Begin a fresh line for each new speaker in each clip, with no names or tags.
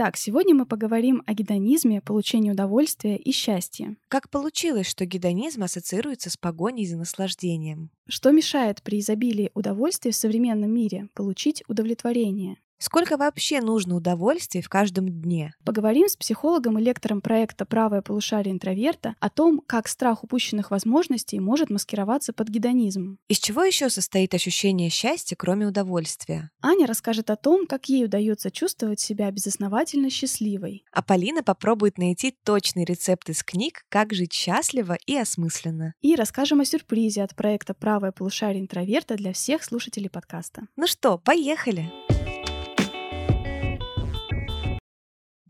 Итак, сегодня мы поговорим о гедонизме, получении удовольствия и счастья.
Как получилось, что гедонизм ассоциируется с погоней за наслаждением?
Что мешает при изобилии удовольствия в современном мире получить удовлетворение?
Сколько вообще нужно удовольствий в каждом дне?
Поговорим с психологом и лектором проекта «Правое полушарие интроверта» о том, как страх упущенных возможностей может маскироваться под гедонизм.
Из чего еще состоит ощущение счастья, кроме удовольствия?
Аня расскажет о том, как ей удается чувствовать себя безосновательно счастливой.
А Полина попробует найти точный рецепт из книг «Как жить счастливо и осмысленно».
И расскажем о сюрпризе от проекта «Правое полушарие интроверта» для всех слушателей подкаста.
Ну что, поехали!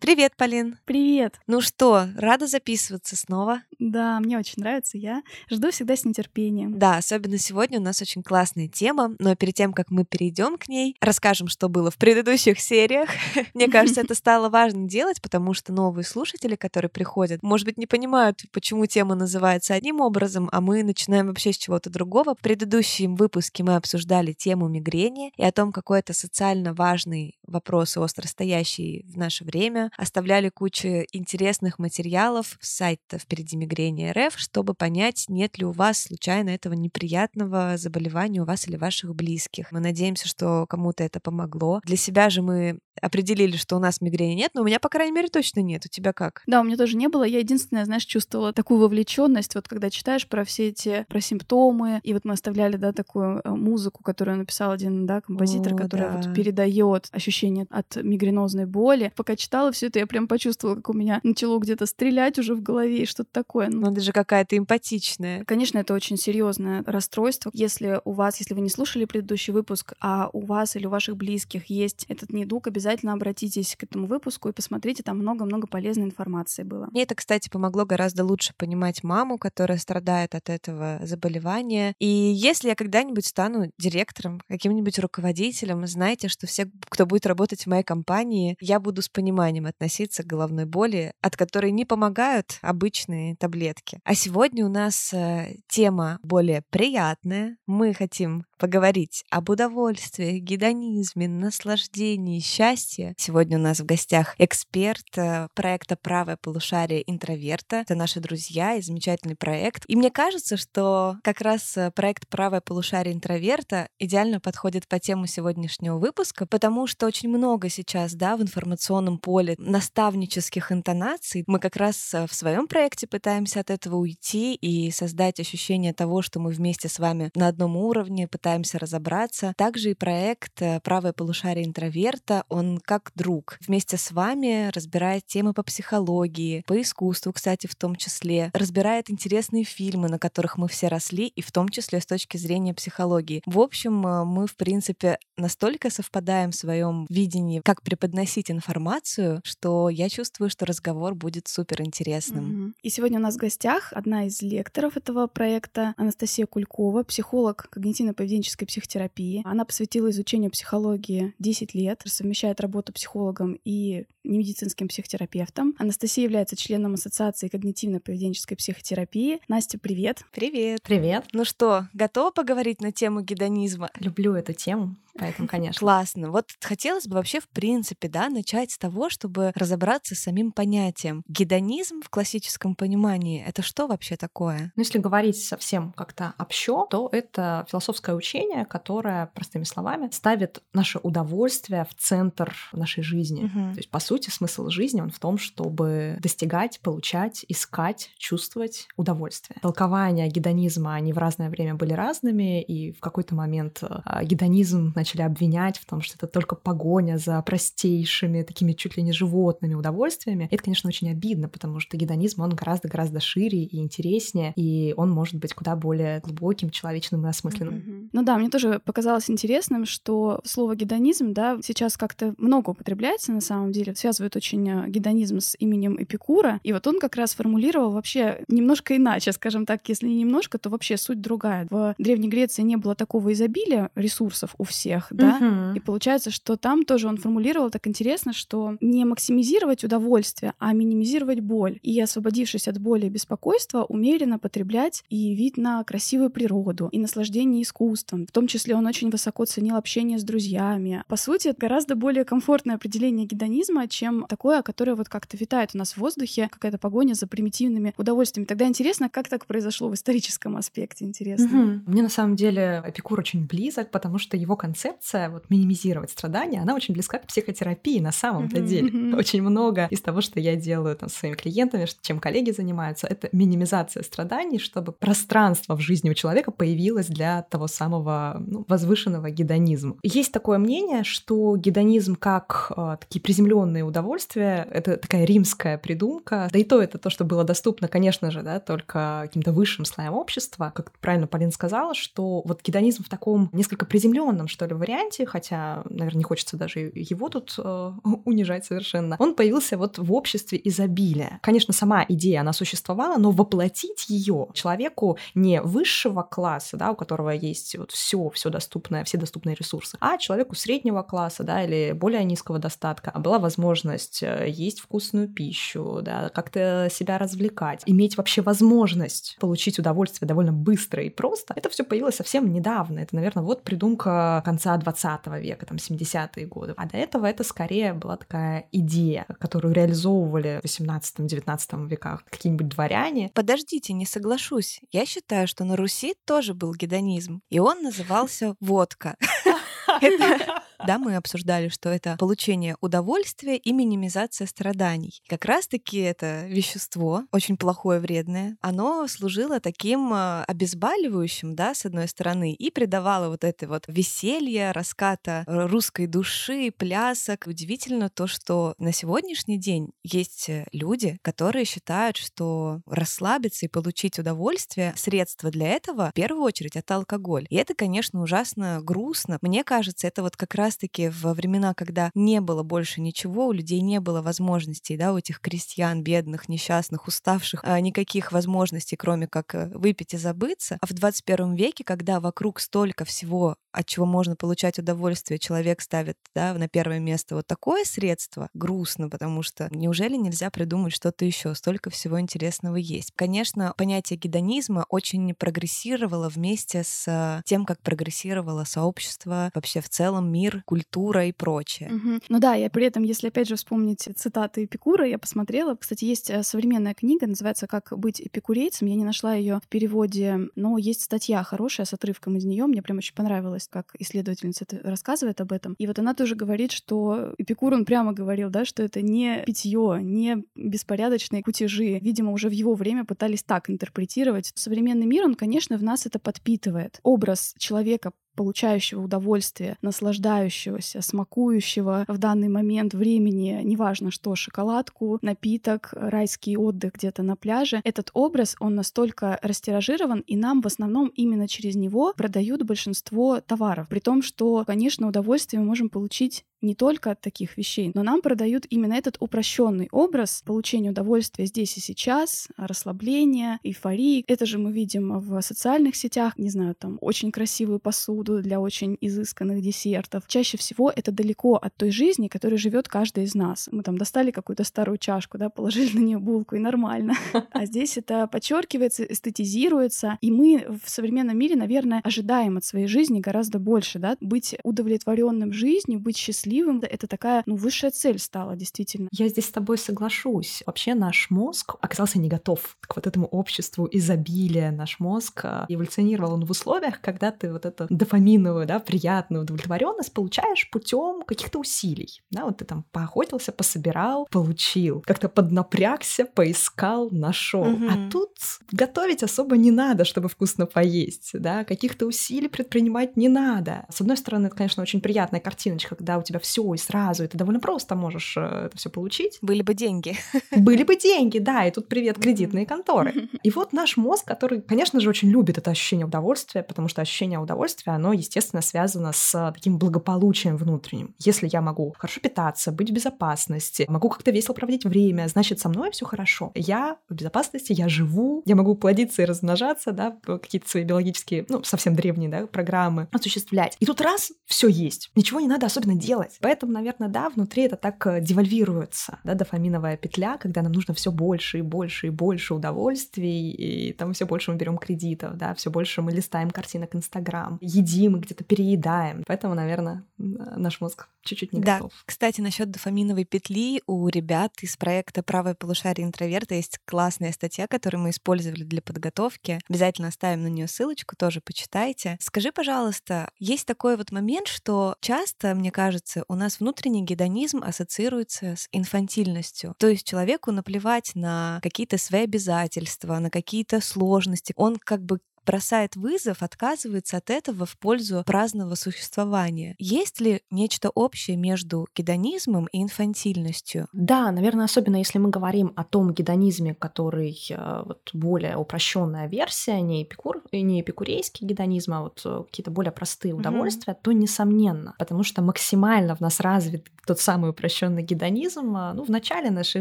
Привет, Полин.
Привет.
Ну что, рада записываться снова?
Да, мне очень нравится. Я жду всегда с нетерпением.
Да, особенно сегодня у нас очень классная тема, но перед тем, как мы перейдем к ней, расскажем, что было в предыдущих сериях. Мне кажется, это стало важно делать, потому что новые слушатели, которые приходят, может быть, не понимают, почему тема называется одним образом, а мы начинаем вообще с чего-то другого. В предыдущем выпуске мы обсуждали тему мигрени и о том, какой это социально важный вопрос и остростоящий в наше время, оставляли кучу интересных материалов с сайта «Впереди мигрени РФ», чтобы понять, нет ли у вас случайно этого неприятного заболевания у вас или ваших близких. Мы надеемся, что кому-то это помогло. Для себя же мы определили, что у нас мигрени нет, но у меня, по крайней мере, точно нет. У тебя как?
Да, у меня тоже не было. Я единственное, знаешь, чувствовала такую вовлеченность, вот когда читаешь про все эти, про симптомы, и вот мы оставляли, да, такую э, музыку, которую написал один, да, композитор, О, которая да. вот передает ощущение от мигренозной боли. Пока читала все это, я прям почувствовала, как у меня начало где-то стрелять уже в голове и что-то такое.
Ну, Надо же какая-то эмпатичная.
Конечно, это очень серьезное расстройство. Если у вас, если вы не слушали предыдущий выпуск, а у вас или у ваших близких есть этот недуг, обязательно обязательно обратитесь к этому выпуску и посмотрите, там много-много полезной информации было.
Мне это, кстати, помогло гораздо лучше понимать маму, которая страдает от этого заболевания. И если я когда-нибудь стану директором, каким-нибудь руководителем, знайте, что все, кто будет работать в моей компании, я буду с пониманием относиться к головной боли, от которой не помогают обычные таблетки. А сегодня у нас э, тема более приятная. Мы хотим поговорить об удовольствии, гедонизме, наслаждении, счастье. Сегодня у нас в гостях эксперт э, проекта «Правое полушарие интроверта». Это наши друзья и замечательный проект. И мне кажется, что как раз э, проект «Правое полушарие интроверта» идеально подходит по тему сегодняшнего выпуска, потому что очень много сейчас да, в информационном поле наставнических интонаций. Мы как раз э, в своем проекте пытаемся от этого уйти и создать ощущение того, что мы вместе с вами на одном уровне, пытаемся разобраться. Также и проект э, «Правое полушарие интроверта», он как друг. Вместе с вами разбирает темы по психологии, по искусству, кстати, в том числе. Разбирает интересные фильмы, на которых мы все росли, и в том числе с точки зрения психологии. В общем, э, мы, в принципе, настолько совпадаем в своем видении, как преподносить информацию, что я чувствую, что разговор будет супер интересным.
Mm-hmm. И сегодня у нас в гостях одна из лекторов этого проекта Анастасия Кулькова, психолог когнитивно-поведенческий поведенческой психотерапии. Она посвятила изучению психологии 10 лет, совмещает работу психологом и немедицинским психотерапевтом. Анастасия является членом Ассоциации когнитивно-поведенческой психотерапии. Настя, привет.
Привет.
Привет.
Ну что, готова поговорить на тему гедонизма?
Люблю эту тему. Поэтому, конечно.
Классно. Вот хотелось бы вообще, в принципе, да, начать с того, чтобы разобраться с самим понятием. Гедонизм в классическом понимании — это что вообще такое?
Ну, если говорить совсем как-то общо, то это философское учение, которое, простыми словами, ставит наше удовольствие в центр нашей жизни. Угу. То есть, по сути, смысл жизни, он в том, чтобы достигать, получать, искать, чувствовать удовольствие. Толкования гедонизма, они в разное время были разными, и в какой-то момент а, гедонизм, значит, начали обвинять в том, что это только погоня за простейшими, такими чуть ли не животными удовольствиями. Это, конечно, очень обидно, потому что гедонизм, он гораздо-гораздо шире и интереснее, и он может быть куда более глубоким, человечным и осмысленным.
Mm-hmm. Ну да, мне тоже показалось интересным, что слово гедонизм, да, сейчас как-то много употребляется на самом деле, связывают очень э, гедонизм с именем Эпикура, и вот он как раз формулировал вообще немножко иначе, скажем так, если не немножко, то вообще суть другая. В Древней Греции не было такого изобилия ресурсов у всех, да, uh-huh. и получается, что там тоже он формулировал так интересно, что не максимизировать удовольствие, а минимизировать боль, и освободившись от боли и беспокойства, умеренно потреблять и вид на красивую природу, и наслаждение искусством. В том числе он очень высоко ценил общение с друзьями. По сути, это гораздо более комфортное определение гедонизма, чем такое, которое вот как-то витает у нас в воздухе, какая-то погоня за примитивными удовольствиями. Тогда интересно, как так произошло в историческом аспекте, интересно.
Угу. Мне на самом деле Эпикур очень близок, потому что его концепция вот минимизировать страдания, она очень близка к психотерапии на самом-то деле. Очень много из того, что я делаю там, со своими клиентами, чем коллеги занимаются, это минимизация страданий, чтобы пространство в жизни у человека появилось для того самого ну, возвышенного гедонизма. Есть такое мнение, что гедонизм как э, такие приземленные удовольствия, это такая римская придумка, да и то это то, что было доступно, конечно же, да, только каким-то высшим слоям общества. Как правильно Полин сказала, что вот гедонизм в таком несколько приземленном, что ли, варианте, хотя, наверное, не хочется даже его тут э, унижать совершенно, он появился вот в обществе изобилия. Конечно, сама идея, она существовала, но воплотить ее человеку не высшего класса, да, у которого есть вот все, все доступное, все доступные ресурсы, а человеку среднего класса, да, или более низкого достатка, а была возможность э, есть вкусную пищу, да, как-то себя развлекать, иметь вообще возможность получить удовольствие довольно быстро и просто. Это все появилось совсем недавно. Это, наверное, вот придумка конца 20 века, там, 70-е годы. А до этого это скорее была такая идея, которую реализовывали в 18-19 веках какие-нибудь дворяне.
Подождите, не соглашусь. Я считаю, что на Руси тоже был гедонизм, и он назывался водка. Это да, мы обсуждали, что это получение удовольствия и минимизация страданий. Как раз-таки это вещество, очень плохое, вредное, оно служило таким а, обезболивающим, да, с одной стороны, и придавало вот это вот веселье, раската русской души, плясок. Удивительно то, что на сегодняшний день есть э, люди, которые считают, что расслабиться и получить удовольствие, средства для этого в первую очередь это алкоголь. И это, конечно, ужасно грустно. Мне кажется, это вот как раз раз-таки во времена, когда не было больше ничего, у людей не было возможностей, да, у этих крестьян, бедных, несчастных, уставших, а, никаких возможностей, кроме как э, выпить и забыться. А в 21 веке, когда вокруг столько всего, от чего можно получать удовольствие, человек ставит да, на первое место вот такое средство, грустно, потому что неужели нельзя придумать что-то еще? Столько всего интересного есть. Конечно, понятие гедонизма очень прогрессировало вместе с тем, как прогрессировало сообщество, вообще в целом мир культура и прочее.
Угу. Ну да, я при этом, если опять же вспомнить цитаты Эпикура, я посмотрела. Кстати, есть э, современная книга, называется «Как быть эпикурейцем». Я не нашла ее в переводе, но есть статья хорошая с отрывком из нее. Мне прям очень понравилось, как исследовательница рассказывает об этом. И вот она тоже говорит, что Эпикур, он прямо говорил, да, что это не питье, не беспорядочные кутежи. Видимо, уже в его время пытались так интерпретировать. Современный мир, он, конечно, в нас это подпитывает. Образ человека получающего удовольствие, наслаждающегося, смакующего в данный момент времени, неважно что, шоколадку, напиток, райский отдых где-то на пляже, этот образ, он настолько растиражирован, и нам в основном именно через него продают большинство товаров. При том, что, конечно, удовольствие мы можем получить не только от таких вещей, но нам продают именно этот упрощенный образ получения удовольствия здесь и сейчас, расслабления, эйфории. Это же мы видим в социальных сетях, не знаю, там очень красивую посуду для очень изысканных десертов. Чаще всего это далеко от той жизни, которой живет каждый из нас. Мы там достали какую-то старую чашку, да, положили на нее булку и нормально. А здесь это подчеркивается, эстетизируется, и мы в современном мире, наверное, ожидаем от своей жизни гораздо больше, да, быть удовлетворенным жизнью, быть счастливым счастливым. Это такая, ну, высшая цель стала, действительно.
Я здесь с тобой соглашусь. Вообще наш мозг оказался не готов к вот этому обществу изобилия. Наш мозг а, эволюционировал он в условиях, когда ты вот эту дофаминовую, да, приятную удовлетворенность получаешь путем каких-то усилий. Да, вот ты там поохотился, пособирал, получил. Как-то поднапрягся, поискал, нашел. Угу. А тут готовить особо не надо, чтобы вкусно поесть. Да, каких-то усилий предпринимать не надо. С одной стороны, это, конечно, очень приятная картиночка, когда у тебя тебя все и сразу, и ты довольно просто можешь э, это все получить.
Были бы деньги.
Были бы деньги, да, и тут привет кредитные конторы. И вот наш мозг, который, конечно же, очень любит это ощущение удовольствия, потому что ощущение удовольствия, оно, естественно, связано с таким благополучием внутренним. Если я могу хорошо питаться, быть в безопасности, могу как-то весело проводить время, значит, со мной все хорошо. Я в безопасности, я живу, я могу плодиться и размножаться, да, какие-то свои биологические, ну, совсем древние, да, программы осуществлять. И тут раз, все есть. Ничего не надо особенно делать. Поэтому, наверное, да, внутри это так э, девальвируется, да, дофаминовая петля, когда нам нужно все больше и больше и больше удовольствий, и там все больше мы берем кредитов, да, все больше мы листаем картинок Инстаграм, едим и где-то переедаем. Поэтому, наверное, наш мозг чуть-чуть не
да.
готов.
Кстати, насчет дофаминовой петли у ребят из проекта «Правое полушарие интроверта» есть классная статья, которую мы использовали для подготовки. Обязательно оставим на нее ссылочку, тоже почитайте. Скажи, пожалуйста, есть такой вот момент, что часто, мне кажется, у нас внутренний гедонизм ассоциируется с инфантильностью. То есть человеку наплевать на какие-то свои обязательства, на какие-то сложности. Он как бы бросает вызов, отказывается от этого в пользу праздного существования. Есть ли нечто общее между гедонизмом и инфантильностью?
Да, наверное, особенно если мы говорим о том гедонизме, который э, вот более упрощенная версия, не, эпикур, не эпикурейский гедонизм, а вот э, какие-то более простые удовольствия, mm-hmm. то несомненно, потому что максимально в нас развит тот самый упрощенный гедонизм э, ну, в начале нашей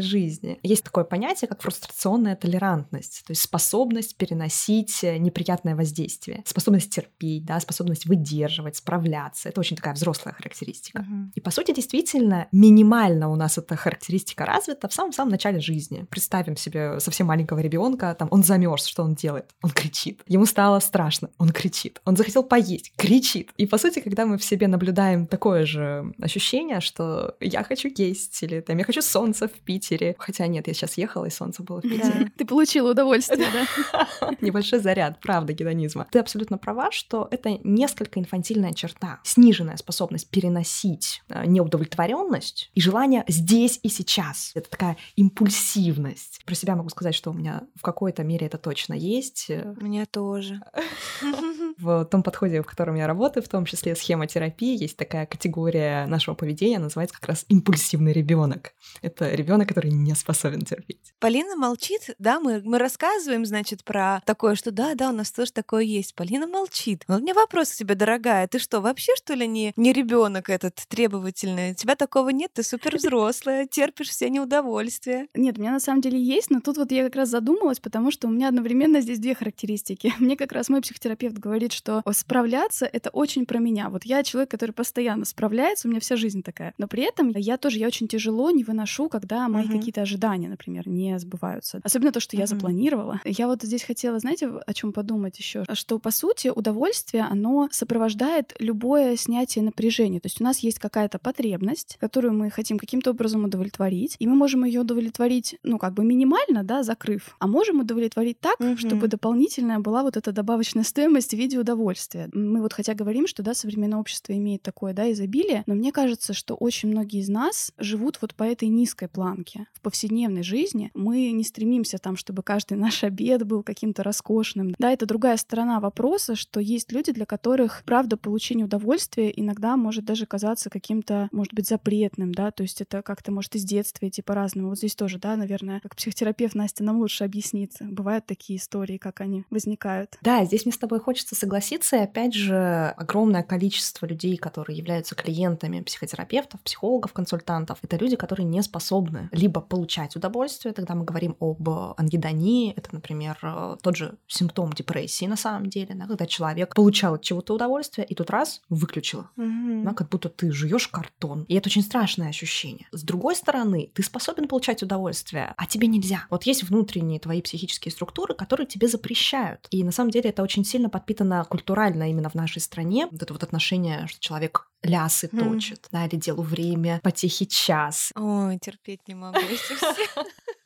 жизни. Есть такое понятие, как фрустрационная толерантность, то есть способность переносить неприятные неприятное воздействие, способность терпеть, да, способность выдерживать, справляться. Это очень такая взрослая характеристика. Uh-huh. И по сути, действительно, минимально у нас эта характеристика развита в самом-самом начале жизни. Представим себе совсем маленького ребенка, там он замерз, что он делает? Он кричит. Ему стало страшно, он кричит. Он захотел поесть, кричит. И по сути, когда мы в себе наблюдаем такое же ощущение, что я хочу есть, или там я хочу солнце в Питере. Хотя нет, я сейчас ехала, и солнце было в Питере.
Ты получила удовольствие, да?
Небольшой заряд, правда правда гедонизма. Ты абсолютно права, что это несколько инфантильная черта. Сниженная способность переносить э, неудовлетворенность и желание здесь и сейчас. Это такая импульсивность. Про себя могу сказать, что у меня в какой-то мере это точно есть.
У меня тоже.
В том подходе, в котором я работаю, в том числе схемотерапии, есть такая категория нашего поведения, называется как раз импульсивный ребенок. Это ребенок, который не способен терпеть.
Полина молчит, да, мы, мы рассказываем, значит, про такое, что да, да, у нас тоже такое есть. Полина молчит. Но у меня вопрос к тебе, дорогая. Ты что, вообще, что ли, не, не ребенок этот требовательный? У тебя такого нет, ты супер взрослая, терпишь все неудовольствия.
Нет, у меня на самом деле есть, но тут вот я как раз задумалась, потому что у меня одновременно здесь две характеристики. Мне как раз мой психотерапевт говорит, что справляться — это очень про меня. Вот я человек, который постоянно справляется, у меня вся жизнь такая. Но при этом я тоже, я очень тяжело не выношу, когда мои uh-huh. какие-то ожидания, например, не сбываются. Особенно то, что uh-huh. я запланировала. Я вот здесь хотела, знаете, о чем подумать? еще, что по сути удовольствие, оно сопровождает любое снятие напряжения. То есть у нас есть какая-то потребность, которую мы хотим каким-то образом удовлетворить, и мы можем ее удовлетворить, ну, как бы минимально, да, закрыв, а можем удовлетворить так, угу. чтобы дополнительная была вот эта добавочная стоимость в виде удовольствия. Мы вот хотя говорим, что, да, современное общество имеет такое, да, изобилие, но мне кажется, что очень многие из нас живут вот по этой низкой планке. В повседневной жизни мы не стремимся там, чтобы каждый наш обед был каким-то роскошным. Да, это другая сторона вопроса, что есть люди, для которых, правда, получение удовольствия иногда может даже казаться каким-то, может быть, запретным, да, то есть это как-то может из детства идти по-разному. Вот здесь тоже, да, наверное, как психотерапевт Настя нам лучше объяснит. Бывают такие истории, как они возникают.
Да, здесь мне с тобой хочется согласиться, и опять же, огромное количество людей, которые являются клиентами психотерапевтов, психологов, консультантов, это люди, которые не способны либо получать удовольствие, тогда мы говорим об ангидонии, это, например, тот же симптом депрессии, депрессии на самом деле, да, когда человек получал от чего-то удовольствие, и тут раз выключила, mm-hmm. да, как будто ты жуешь картон. И это очень страшное ощущение. С другой стороны, ты способен получать удовольствие, а тебе нельзя. Вот есть внутренние твои психические структуры, которые тебе запрещают. И на самом деле это очень сильно подпитано культурально именно в нашей стране. Вот это вот отношение, что человек лясы mm. точит, да, или делу время, потехи час.
Ой, терпеть не могу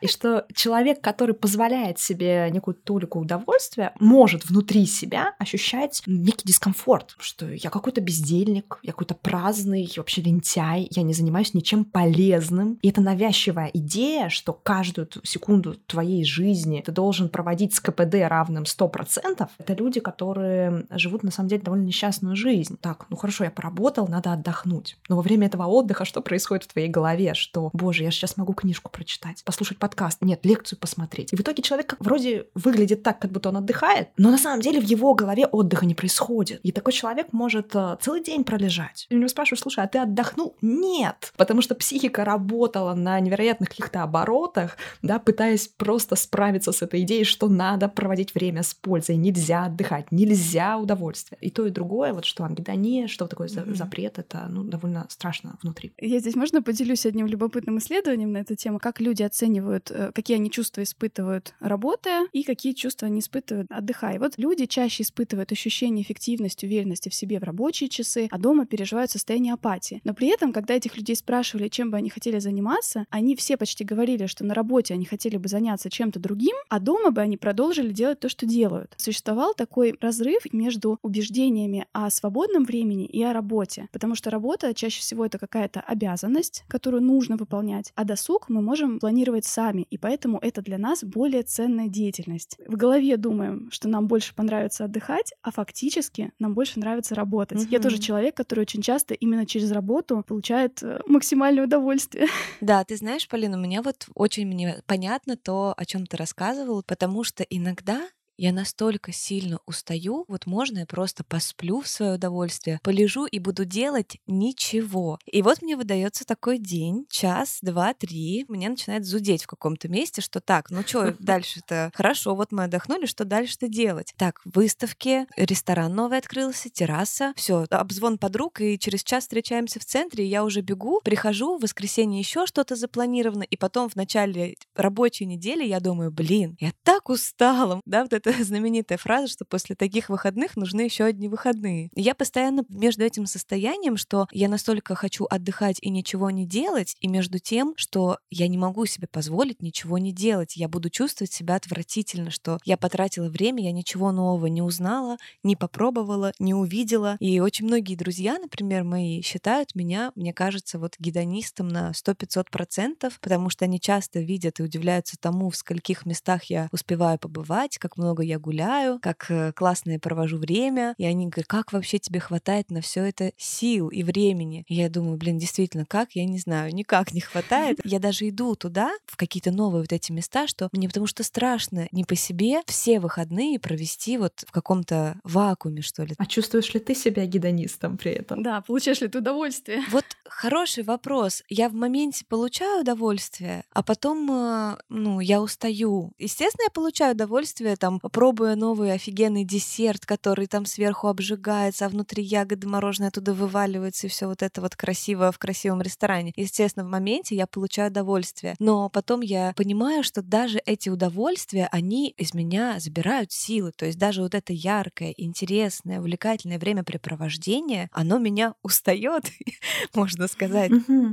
И что человек, который позволяет себе некую толику удовольствия, может внутри себя ощущать некий дискомфорт, что я какой-то бездельник, я какой-то праздный, вообще лентяй, я не занимаюсь ничем полезным. И это навязчивая идея, что каждую секунду твоей жизни ты должен проводить с КПД равным 100%, это люди, которые живут на самом деле довольно несчастную жизнь. Так, ну хорошо, я поработал, надо отдохнуть. Но во время этого отдыха что происходит в твоей голове? Что, боже, я сейчас могу книжку прочитать, послушать подкаст, нет, лекцию посмотреть. И в итоге человек вроде выглядит так, как будто он отдыхает, но на самом деле в его голове отдыха не происходит. И такой человек может э, целый день пролежать. И у него спрашивают, слушай, а ты отдохнул? Нет, потому что психика работала на невероятных каких-то оборотах, да, пытаясь просто справиться с этой идеей, что надо проводить время с пользой, нельзя отдыхать, нельзя удовольствие. И то, и другое, вот что ангидония, что такое mm-hmm. запрет, это ну, довольно страшно внутри.
Я здесь можно поделюсь одним любопытным исследованием на эту тему, как люди оценивают, э, какие они чувства испытывают работая и какие чувства они испытывают отдыхая. Вот люди чаще испытывают ощущение эффективности, уверенности в себе в рабочие часы, а дома переживают состояние апатии. Но при этом, когда этих людей спрашивали, чем бы они хотели заниматься, они все почти говорили, что на работе они хотели бы заняться чем-то другим, а дома бы они продолжили делать то, что делают. Существовал такой разрыв между убеждениями о свободном времени и о работе, потому что работа чаще всего это какая-то обязанность, которую нужно выполнять, а досуг мы можем планировать сами, и поэтому это для нас более ценная деятельность. В голове думаем, что нам больше понравится отдыхать, а фактически нам больше нравится работать. Mm-hmm. Я тоже человек, который очень часто именно через работу получает э, максимальное удовольствие.
Да, ты знаешь, Полина, у меня вот очень мне понятно то, о чем ты рассказывал, потому что иногда я настолько сильно устаю, вот можно я просто посплю в свое удовольствие, полежу и буду делать ничего. И вот мне выдается такой день, час, два, три, мне начинает зудеть в каком-то месте, что так, ну что дальше-то? Хорошо, вот мы отдохнули, что дальше-то делать? Так, выставки, ресторан новый открылся, терраса, все, обзвон подруг, и через час встречаемся в центре, и я уже бегу, прихожу, в воскресенье еще что-то запланировано, и потом в начале рабочей недели я думаю, блин, я так устала, да, вот это знаменитая фраза, что после таких выходных нужны еще одни выходные. Я постоянно между этим состоянием, что я настолько хочу отдыхать и ничего не делать, и между тем, что я не могу себе позволить ничего не делать. Я буду чувствовать себя отвратительно, что я потратила время, я ничего нового не узнала, не попробовала, не увидела. И очень многие друзья, например, мои, считают меня, мне кажется, вот гедонистом на 100-500%, потому что они часто видят и удивляются тому, в скольких местах я успеваю побывать, как много много я гуляю, как э, классно я провожу время. И они говорят, как вообще тебе хватает на все это сил и времени? И я думаю, блин, действительно, как? Я не знаю, никак не хватает. Я даже иду туда, в какие-то новые вот эти места, что мне потому что страшно не по себе все выходные провести вот в каком-то вакууме, что ли.
А чувствуешь ли ты себя гедонистом при этом?
Да, получаешь ли ты удовольствие?
Вот хороший вопрос. Я в моменте получаю удовольствие, а потом, э, ну, я устаю. Естественно, я получаю удовольствие там пробуя новый офигенный десерт, который там сверху обжигается, а внутри ягоды мороженое оттуда вываливается, и все вот это вот красиво в красивом ресторане. Естественно, в моменте я получаю удовольствие. Но потом я понимаю, что даже эти удовольствия, они из меня забирают силы. То есть даже вот это яркое, интересное, увлекательное времяпрепровождение, оно меня устает, можно сказать.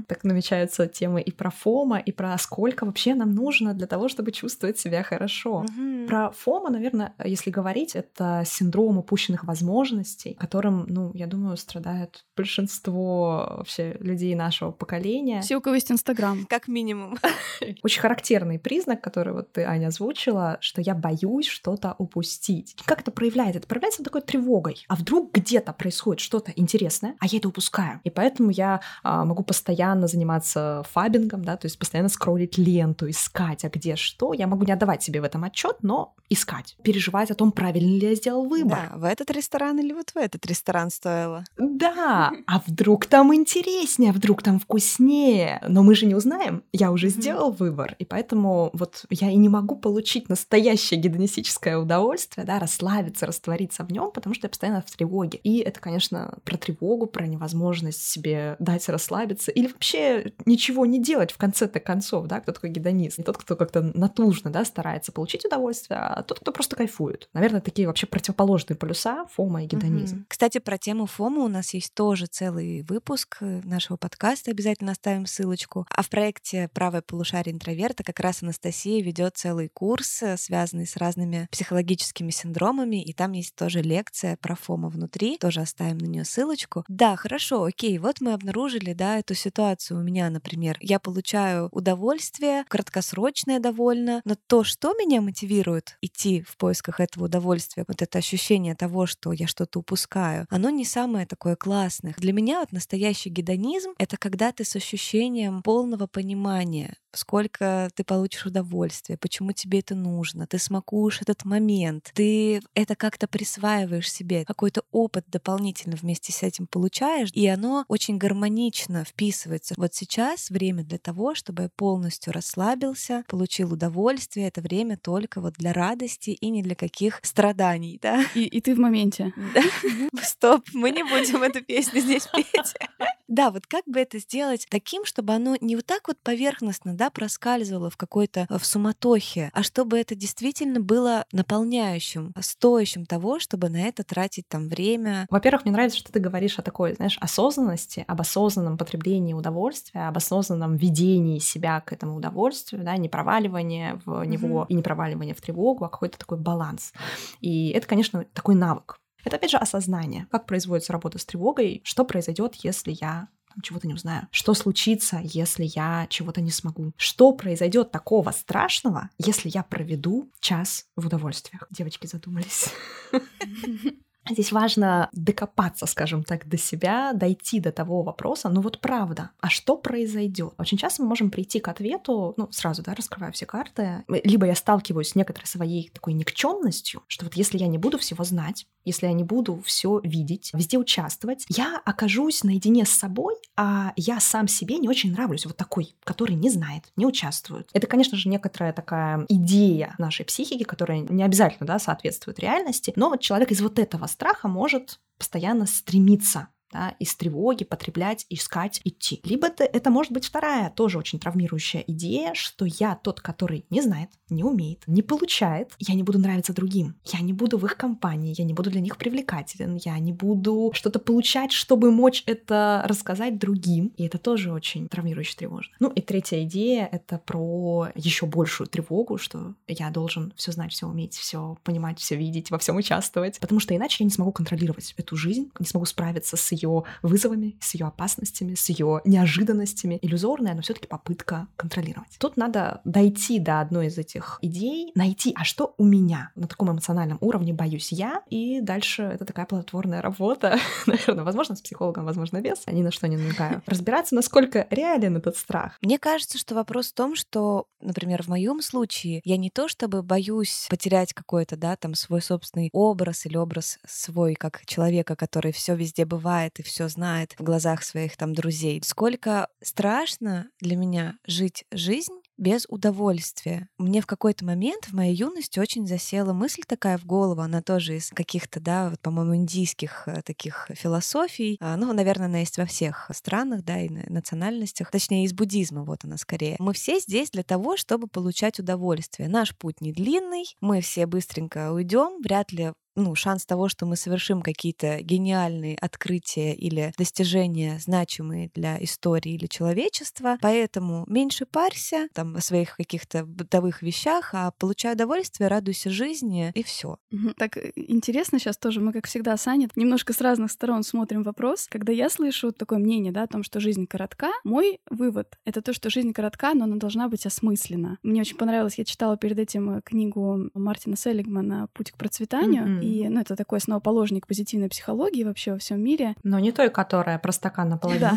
Так намечаются темы и про фома, и про сколько вообще нам нужно для того, чтобы чувствовать себя хорошо. Про фома, наверное, если говорить, это синдром упущенных возможностей, которым, ну, я думаю, страдает большинство вообще людей нашего поколения.
Все, у кого есть Инстаграм.
Как минимум.
Очень характерный признак, который вот ты, Аня, озвучила, что я боюсь что-то упустить. Как это проявляется? Это проявляется такой тревогой. А вдруг где-то происходит что-то интересное, а я это упускаю. И поэтому я а, могу постоянно заниматься фабингом, да, то есть постоянно скроллить ленту, искать, а где что. Я могу не отдавать себе в этом отчет, но искать переживать о том, правильно ли я сделал выбор.
Да, в этот ресторан или вот в этот ресторан стоило.
Да, а вдруг там интереснее, а вдруг там вкуснее. Но мы же не узнаем. Я уже сделал выбор, и поэтому вот я и не могу получить настоящее гедонистическое удовольствие, да, расслабиться, раствориться в нем, потому что я постоянно в тревоге. И это, конечно, про тревогу, про невозможность себе дать расслабиться или вообще ничего не делать в конце-то концов, да, кто такой гедонист. Не тот, кто как-то натужно, да, старается получить удовольствие, а тот, кто просто кайфуют. Наверное, такие вообще противоположные полюса фома и гедонизм. Угу.
Кстати, про тему фома у нас есть тоже целый выпуск э, нашего подкаста, обязательно оставим ссылочку. А в проекте «Правое полушарие интроверта» как раз Анастасия ведет целый курс, э, связанный с разными психологическими синдромами, и там есть тоже лекция про фома внутри, тоже оставим на нее ссылочку. Да, хорошо, окей, вот мы обнаружили обнаружили, да, эту ситуацию у меня, например. Я получаю удовольствие, краткосрочное довольно, но то, что меня мотивирует идти в поисках этого удовольствия, вот это ощущение того, что я что-то упускаю, оно не самое такое классное. Для меня вот настоящий гедонизм — это когда ты с ощущением полного понимания сколько ты получишь удовольствия, почему тебе это нужно, ты смакуешь этот момент, ты это как-то присваиваешь себе, какой-то опыт дополнительно вместе с этим получаешь, и оно очень гармонично вписывается. Вот сейчас время для того, чтобы я полностью расслабился, получил удовольствие, это время только вот для радости и не для каких страданий, да?
И, и ты в моменте.
Да. Стоп, мы не будем эту песню здесь петь. Да, вот как бы это сделать таким, чтобы оно не вот так вот поверхностно да, проскальзывало в какой-то э, в суматохе, а чтобы это действительно было наполняющим, стоящим того, чтобы на это тратить там время.
Во-первых, мне нравится, что ты говоришь о такой, знаешь, осознанности, об осознанном потреблении удовольствия, об осознанном ведении себя к этому удовольствию, да, не проваливание в него mm-hmm. и не проваливание в тревогу, а какой-то такой баланс. И это, конечно, такой навык. Это опять же осознание, как производится работа с тревогой, что произойдет, если я чего-то не узнаю. Что случится, если я чего-то не смогу? Что произойдет такого страшного, если я проведу час в удовольствиях? Девочки задумались. Здесь важно докопаться, скажем так, до себя, дойти до того вопроса, ну вот правда, а что произойдет? Очень часто мы можем прийти к ответу, ну сразу, да, раскрывая все карты, либо я сталкиваюсь с некоторой своей такой никчемностью, что вот если я не буду всего знать, если я не буду все видеть, везде участвовать, я окажусь наедине с собой, а я сам себе не очень нравлюсь, вот такой, который не знает, не участвует. Это, конечно же, некоторая такая идея нашей психики, которая не обязательно, да, соответствует реальности, но вот человек из вот этого страха может постоянно стремиться да, из тревоги потреблять, искать, идти. Либо это, это может быть вторая, тоже очень травмирующая идея, что я тот, который не знает, не умеет, не получает, я не буду нравиться другим, я не буду в их компании, я не буду для них привлекателен, я не буду что-то получать, чтобы мочь это рассказать другим. И это тоже очень травмирующе тревожно. Ну и третья идея — это про еще большую тревогу, что я должен все знать, все уметь, все понимать, все видеть, во всем участвовать, потому что иначе я не смогу контролировать эту жизнь, не смогу справиться с ее вызовами, с ее опасностями, с ее неожиданностями. Иллюзорная, но все-таки попытка контролировать. Тут надо дойти до одной из этих идей, найти, а что у меня на таком эмоциональном уровне боюсь я, и дальше это такая плодотворная работа, наверное, возможно, с психологом, возможно, без, ни на что не намекаю. Разбираться, насколько реален этот страх.
Мне кажется, что вопрос в том, что, например, в моем случае я не то чтобы боюсь потерять какой-то, да, там свой собственный образ или образ свой как человека, который все везде бывает и все знает в глазах своих там друзей. Сколько страшно для меня жить жизнь без удовольствия. Мне в какой-то момент в моей юности очень засела мысль такая в голову, она тоже из каких-то, да, вот, по-моему, индийских э, таких философий. А, ну, наверное, она есть во всех странах, да, и национальностях. Точнее, из буддизма, вот она скорее. Мы все здесь для того, чтобы получать удовольствие. Наш путь не длинный, мы все быстренько уйдем, вряд ли ну, шанс того, что мы совершим какие-то гениальные открытия или достижения, значимые для истории или человечества. Поэтому меньше парься там о своих каких-то бытовых вещах, а получай удовольствие, радуйся жизни и все.
Так э, интересно сейчас тоже, мы, как всегда, с Аней, немножко с разных сторон смотрим вопрос. Когда я слышу такое мнение, да, о том, что жизнь коротка, мой вывод — это то, что жизнь коротка, но она должна быть осмыслена. Мне очень понравилось, я читала перед этим э, книгу Мартина Селигмана «Путь к процветанию», mm-hmm. И, ну, это такой основоположник позитивной психологии вообще во всем мире.
Но не той, которая про стакан наполовину да,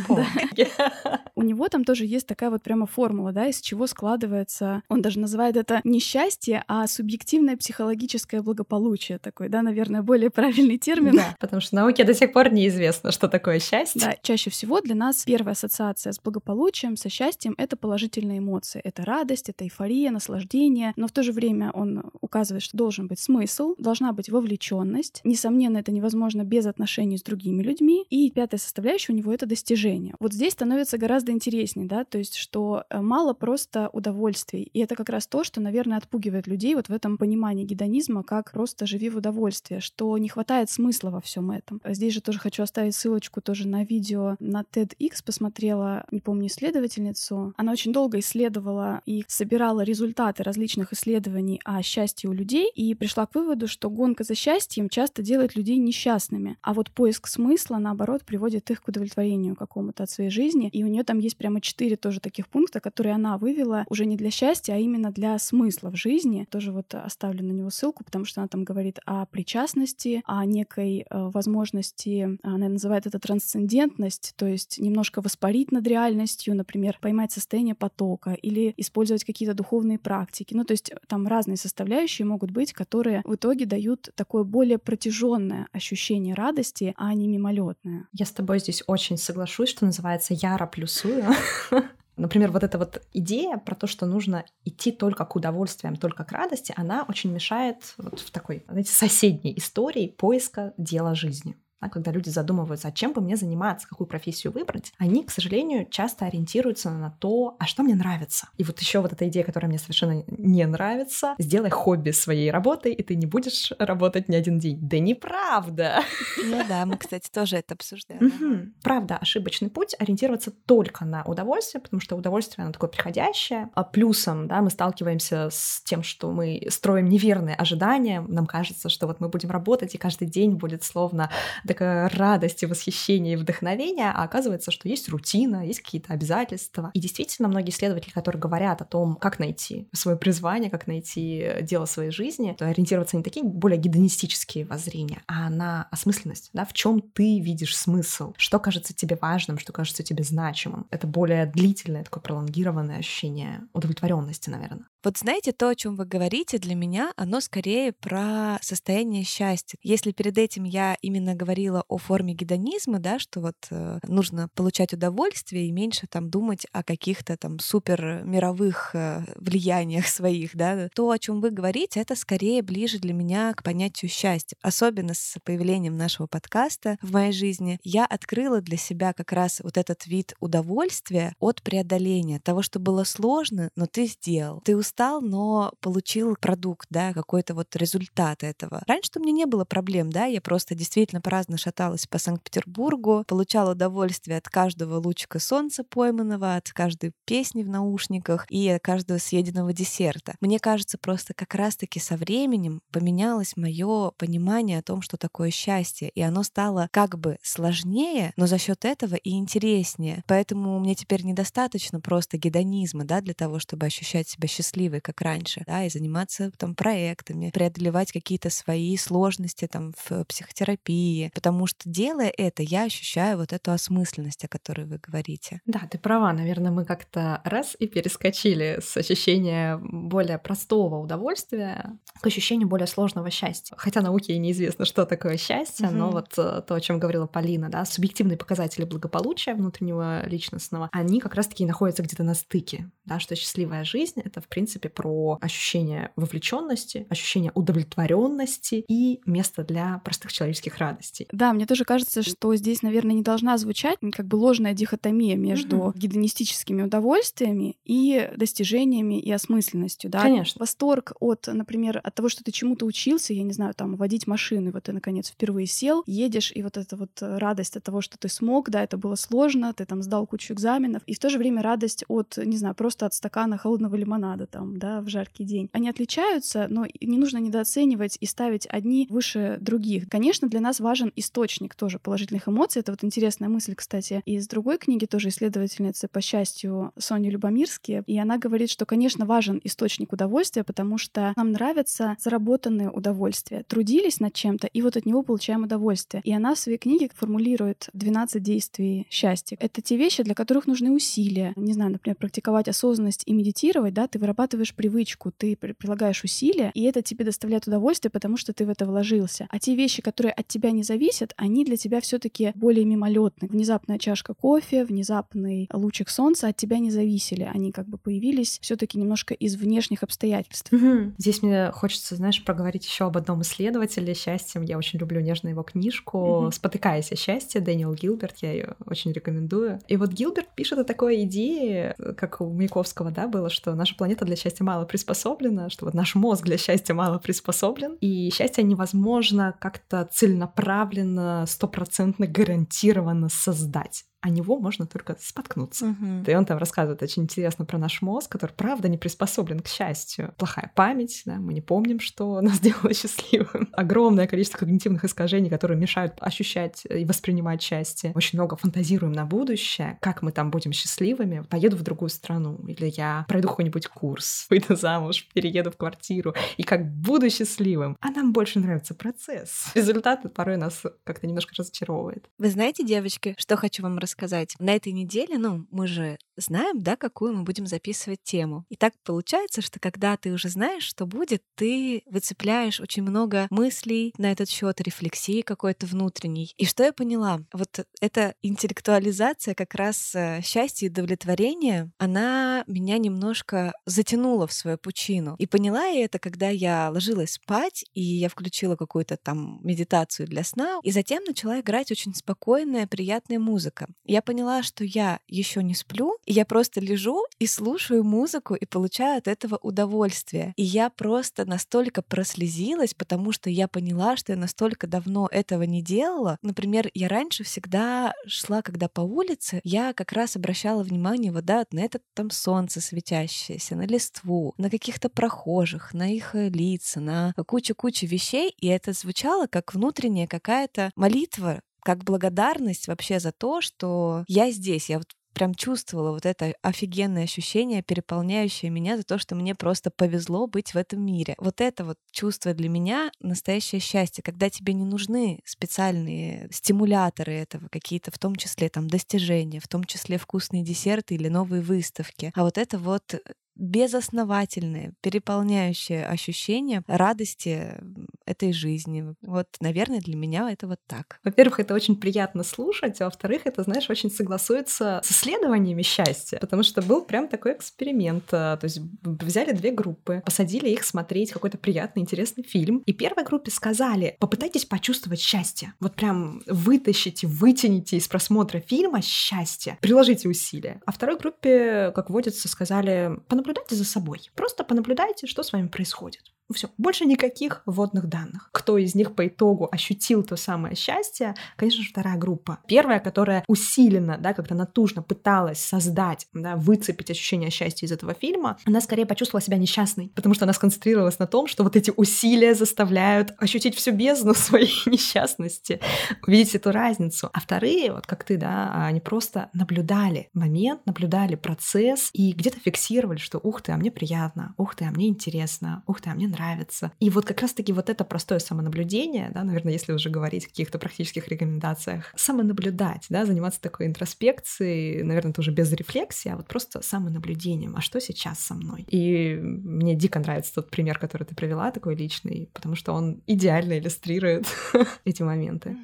да. У него там тоже есть такая вот прямо формула, да, из чего складывается, он даже называет это не счастье, а субъективное психологическое благополучие такой, да, наверное, более правильный термин.
Да, потому что науке до сих пор неизвестно, что такое счастье.
Да, чаще всего для нас первая ассоциация с благополучием, со счастьем — это положительные эмоции. Это радость, это эйфория, наслаждение, но в то же время он указывает, что должен быть смысл, должна быть вовлеченность вовлеченность. Несомненно, это невозможно без отношений с другими людьми. И пятая составляющая у него — это достижение. Вот здесь становится гораздо интереснее, да, то есть что э, мало просто удовольствий. И это как раз то, что, наверное, отпугивает людей вот в этом понимании гедонизма, как просто живи в удовольствии, что не хватает смысла во всем этом. Здесь же тоже хочу оставить ссылочку тоже на видео на TEDx, посмотрела, не помню, исследовательницу. Она очень долго исследовала и собирала результаты различных исследований о счастье у людей и пришла к выводу, что гонка за счастьем часто делает людей несчастными, а вот поиск смысла, наоборот, приводит их к удовлетворению какому-то от своей жизни. И у нее там есть прямо четыре тоже таких пункта, которые она вывела уже не для счастья, а именно для смысла в жизни. Тоже вот оставлю на него ссылку, потому что она там говорит о причастности, о некой э, возможности, она называет это трансцендентность, то есть немножко воспарить над реальностью, например, поймать состояние потока или использовать какие-то духовные практики. Ну, то есть там разные составляющие могут быть, которые в итоге дают такое более протяженное ощущение радости, а не мимолетное.
Я с тобой здесь очень соглашусь, что называется яро плюсую. Например, вот эта вот идея про то, что нужно идти только к удовольствиям, только к радости, она очень мешает вот в такой, знаете, соседней истории поиска дела жизни да, когда люди задумываются, а чем бы мне заниматься, какую профессию выбрать, они, к сожалению, часто ориентируются на то, а что мне нравится. И вот еще вот эта идея, которая мне совершенно не нравится, сделай хобби своей работой, и ты не будешь работать ни один день. Да неправда!
Ну да, мы, кстати, тоже это обсуждаем.
Правда, ошибочный путь ориентироваться только на удовольствие, потому что удовольствие, оно такое приходящее. А плюсом, да, мы сталкиваемся с тем, что мы строим неверные ожидания. Нам кажется, что вот мы будем работать, и каждый день будет словно такая радость и восхищение и вдохновение, а оказывается, что есть рутина, есть какие-то обязательства. И действительно, многие исследователи, которые говорят о том, как найти свое призвание, как найти дело своей жизни, то ориентироваться не такие более гедонистические воззрения, а на осмысленность, да, в чем ты видишь смысл, что кажется тебе важным, что кажется тебе значимым. Это более длительное, такое пролонгированное ощущение удовлетворенности, наверное.
Вот знаете, то, о чем вы говорите, для меня, оно скорее про состояние счастья. Если перед этим я именно говорила о форме гедонизма, да, что вот э, нужно получать удовольствие и меньше там думать о каких-то там супер мировых э, влияниях своих, да, то, о чем вы говорите, это скорее ближе для меня к понятию счастья. Особенно с появлением нашего подкаста в моей жизни я открыла для себя как раз вот этот вид удовольствия от преодоления того, что было сложно, но ты сделал. Ты устал, но получил продукт, да, какой-то вот результат этого. Раньше у меня не было проблем, да, я просто действительно праздно шаталась по Санкт-Петербургу, получала удовольствие от каждого лучика солнца пойманного, от каждой песни в наушниках и от каждого съеденного десерта. Мне кажется, просто как раз-таки со временем поменялось мое понимание о том, что такое счастье, и оно стало как бы сложнее, но за счет этого и интереснее. Поэтому мне теперь недостаточно просто гедонизма, да, для того, чтобы ощущать себя счастливым счастливой, как раньше, да, и заниматься там проектами, преодолевать какие-то свои сложности там в психотерапии, потому что делая это, я ощущаю вот эту осмысленность, о которой вы говорите.
Да, ты права, наверное, мы как-то раз и перескочили с ощущения более простого удовольствия к ощущению более сложного счастья. Хотя науке и неизвестно, что такое счастье, mm-hmm. но вот э, то, о чем говорила Полина, да, субъективные показатели благополучия внутреннего личностного, они как раз-таки находятся где-то на стыке, да, что счастливая жизнь — это, в принципе, принципе, про ощущение вовлеченности, ощущение удовлетворенности и место для простых человеческих радостей.
Да, мне тоже кажется, что здесь, наверное, не должна звучать как бы ложная дихотомия между угу. гедонистическими удовольствиями и достижениями и осмысленностью, да.
Конечно.
Восторг от, например, от того, что ты чему-то учился, я не знаю, там, водить машины, вот ты, наконец, впервые сел, едешь, и вот эта вот радость от того, что ты смог, да, это было сложно, ты там сдал кучу экзаменов, и в то же время радость от, не знаю, просто от стакана холодного лимонада, там, там, да, в жаркий день. Они отличаются, но не нужно недооценивать и ставить одни выше других. Конечно, для нас важен источник тоже положительных эмоций. Это вот интересная мысль, кстати, из другой книги тоже исследовательницы по счастью Сони Любомирски. И она говорит, что, конечно, важен источник удовольствия, потому что нам нравятся заработанные удовольствия. Трудились над чем-то, и вот от него получаем удовольствие. И она в своей книге формулирует 12 действий счастья. Это те вещи, для которых нужны усилия. Не знаю, например, практиковать осознанность и медитировать, да, ты вырабатываешь вырабатываешь привычку, ты прилагаешь усилия, и это тебе доставляет удовольствие, потому что ты в это вложился. А те вещи, которые от тебя не зависят, они для тебя все-таки более мимолетны. Внезапная чашка кофе, внезапный лучик солнца от тебя не зависели. Они как бы появились все-таки немножко из внешних обстоятельств.
Угу. Здесь мне хочется, знаешь, проговорить еще об одном исследователе счастьем. Я очень люблю нежно его книжку угу. «Спотыкаясь о счастье» Дэниел Гилберт. Я ее очень рекомендую. И вот Гилберт пишет о такой идее, как у Маяковского, да, было, что наша планета для счастья мало приспособлена, что вот наш мозг для счастья мало приспособлен, и счастье невозможно как-то целенаправленно, стопроцентно гарантированно создать о него можно только споткнуться. Угу. И он там рассказывает очень интересно про наш мозг, который, правда, не приспособлен к счастью. Плохая память, да, мы не помним, что нас делало счастливым. Огромное количество когнитивных искажений, которые мешают ощущать и воспринимать счастье. Очень много фантазируем на будущее, как мы там будем счастливыми. Поеду в другую страну, или я пройду какой-нибудь курс, выйду замуж, перееду в квартиру, и как буду счастливым. А нам больше нравится процесс. Результат порой нас как-то немножко разочаровывает.
Вы знаете, девочки, что хочу вам рассказать? На этой неделе, ну, мы же знаем, да, какую мы будем записывать тему. И так получается, что когда ты уже знаешь, что будет, ты выцепляешь очень много мыслей на этот счет, рефлексии какой-то внутренней. И что я поняла? Вот эта интеллектуализация как раз э, счастья и удовлетворения, она меня немножко затянула в свою пучину. И поняла я это, когда я ложилась спать, и я включила какую-то там медитацию для сна, и затем начала играть очень спокойная, приятная музыка. Я поняла, что я еще не сплю, и я просто лежу и слушаю музыку и получаю от этого удовольствие. И я просто настолько прослезилась, потому что я поняла, что я настолько давно этого не делала. Например, я раньше всегда шла, когда по улице, я как раз обращала внимание вот, да, на этот там солнце светящееся, на листву, на каких-то прохожих, на их э, лица, на кучу-кучу вещей, и это звучало как внутренняя какая-то молитва как благодарность вообще за то, что я здесь, я вот прям чувствовала вот это офигенное ощущение, переполняющее меня за то, что мне просто повезло быть в этом мире. Вот это вот чувство для меня настоящее счастье, когда тебе не нужны специальные стимуляторы этого, какие-то в том числе там достижения, в том числе вкусные десерты или новые выставки. А вот это вот безосновательное, переполняющее ощущение радости этой жизни. Вот, наверное, для меня это вот так.
Во-первых, это очень приятно слушать, а во-вторых, это, знаешь, очень согласуется с исследованиями счастья, потому что был прям такой эксперимент. А, то есть взяли две группы, посадили их смотреть какой-то приятный, интересный фильм, и первой группе сказали, попытайтесь почувствовать счастье. Вот прям вытащите, вытяните из просмотра фильма счастье, приложите усилия. А второй группе, как водится, сказали, понаблюдайте за собой. Просто понаблюдайте, что с вами происходит. Все, больше никаких вводных данных. Кто из них по итогу ощутил то самое счастье, конечно же, вторая группа. Первая, которая усиленно, да, как-то натужно пыталась создать, да, выцепить ощущение счастья из этого фильма, она скорее почувствовала себя несчастной, потому что она сконцентрировалась на том, что вот эти усилия заставляют ощутить всю бездну своей несчастности, увидеть эту разницу. А вторые, вот как ты, да, они просто наблюдали момент, наблюдали процесс и где-то фиксировали, что ух ты, а мне приятно, ух ты, а мне интересно, ух ты, а мне нравится нравится. И вот как раз-таки вот это простое самонаблюдение, да, наверное, если уже говорить о каких-то практических рекомендациях, самонаблюдать, да, заниматься такой интроспекцией, наверное, тоже без рефлексии, а вот просто самонаблюдением, а что сейчас со мной? И мне дико нравится тот пример, который ты привела, такой личный, потому что он идеально иллюстрирует эти моменты.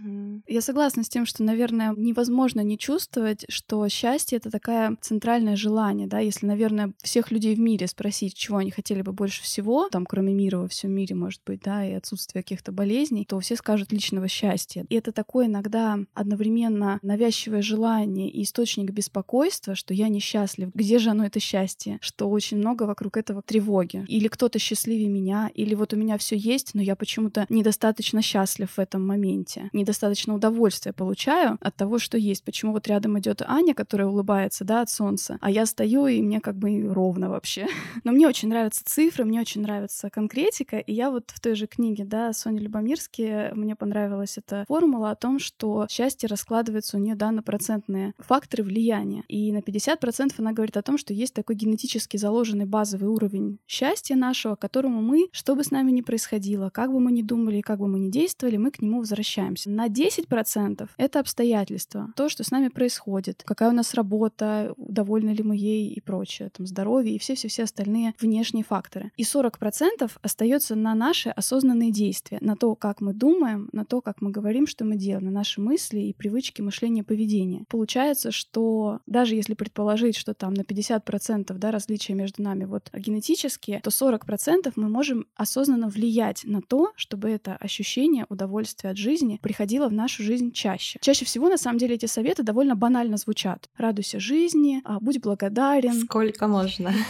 Я согласна с тем, что, наверное, невозможно не чувствовать, что счастье — это такое центральное желание, да, если, наверное, всех людей в мире спросить, чего они хотели бы больше всего, там, кроме мира во всем мире, может быть, да, и отсутствие каких-то болезней, то все скажут личного счастья. И это такое иногда одновременно навязчивое желание и источник беспокойства, что я несчастлив. Где же оно, это счастье? Что очень много вокруг этого тревоги. Или кто-то счастливее меня, или вот у меня все есть, но я почему-то недостаточно счастлив в этом моменте. Недостаточно удовольствия получаю от того, что есть. Почему вот рядом идет Аня, которая улыбается, да, от солнца, а я стою, и мне как бы ровно вообще. Но мне очень нравятся цифры, мне очень нравится конкретика, и я вот в той же книге, да, Сони Любомирски, мне понравилась эта формула о том, что счастье раскладывается у нее, да, на процентные факторы влияния. И на 50% она говорит о том, что есть такой генетически заложенный базовый уровень счастья нашего, которому мы, что бы с нами ни происходило, как бы мы ни думали, как бы мы ни действовали, мы к нему возвращаемся. На 10% это обстоятельства, то, что с нами происходит, какая у нас работа, довольны ли мы ей и прочее, там, здоровье и все-все-все остальные внешние факторы. И 40% остается на наши осознанные действия, на то, как мы думаем, на то, как мы говорим, что мы делаем, на наши мысли и привычки мышления, поведения. Получается, что даже если предположить, что там на 50% да, различия между нами вот генетические, то 40% мы можем осознанно влиять на то, чтобы это ощущение удовольствия от жизни приходило в нашу жизнь чаще. Чаще всего, на самом деле, эти советы довольно банально звучат. Радуйся жизни, а, будь благодарен.
Сколько можно.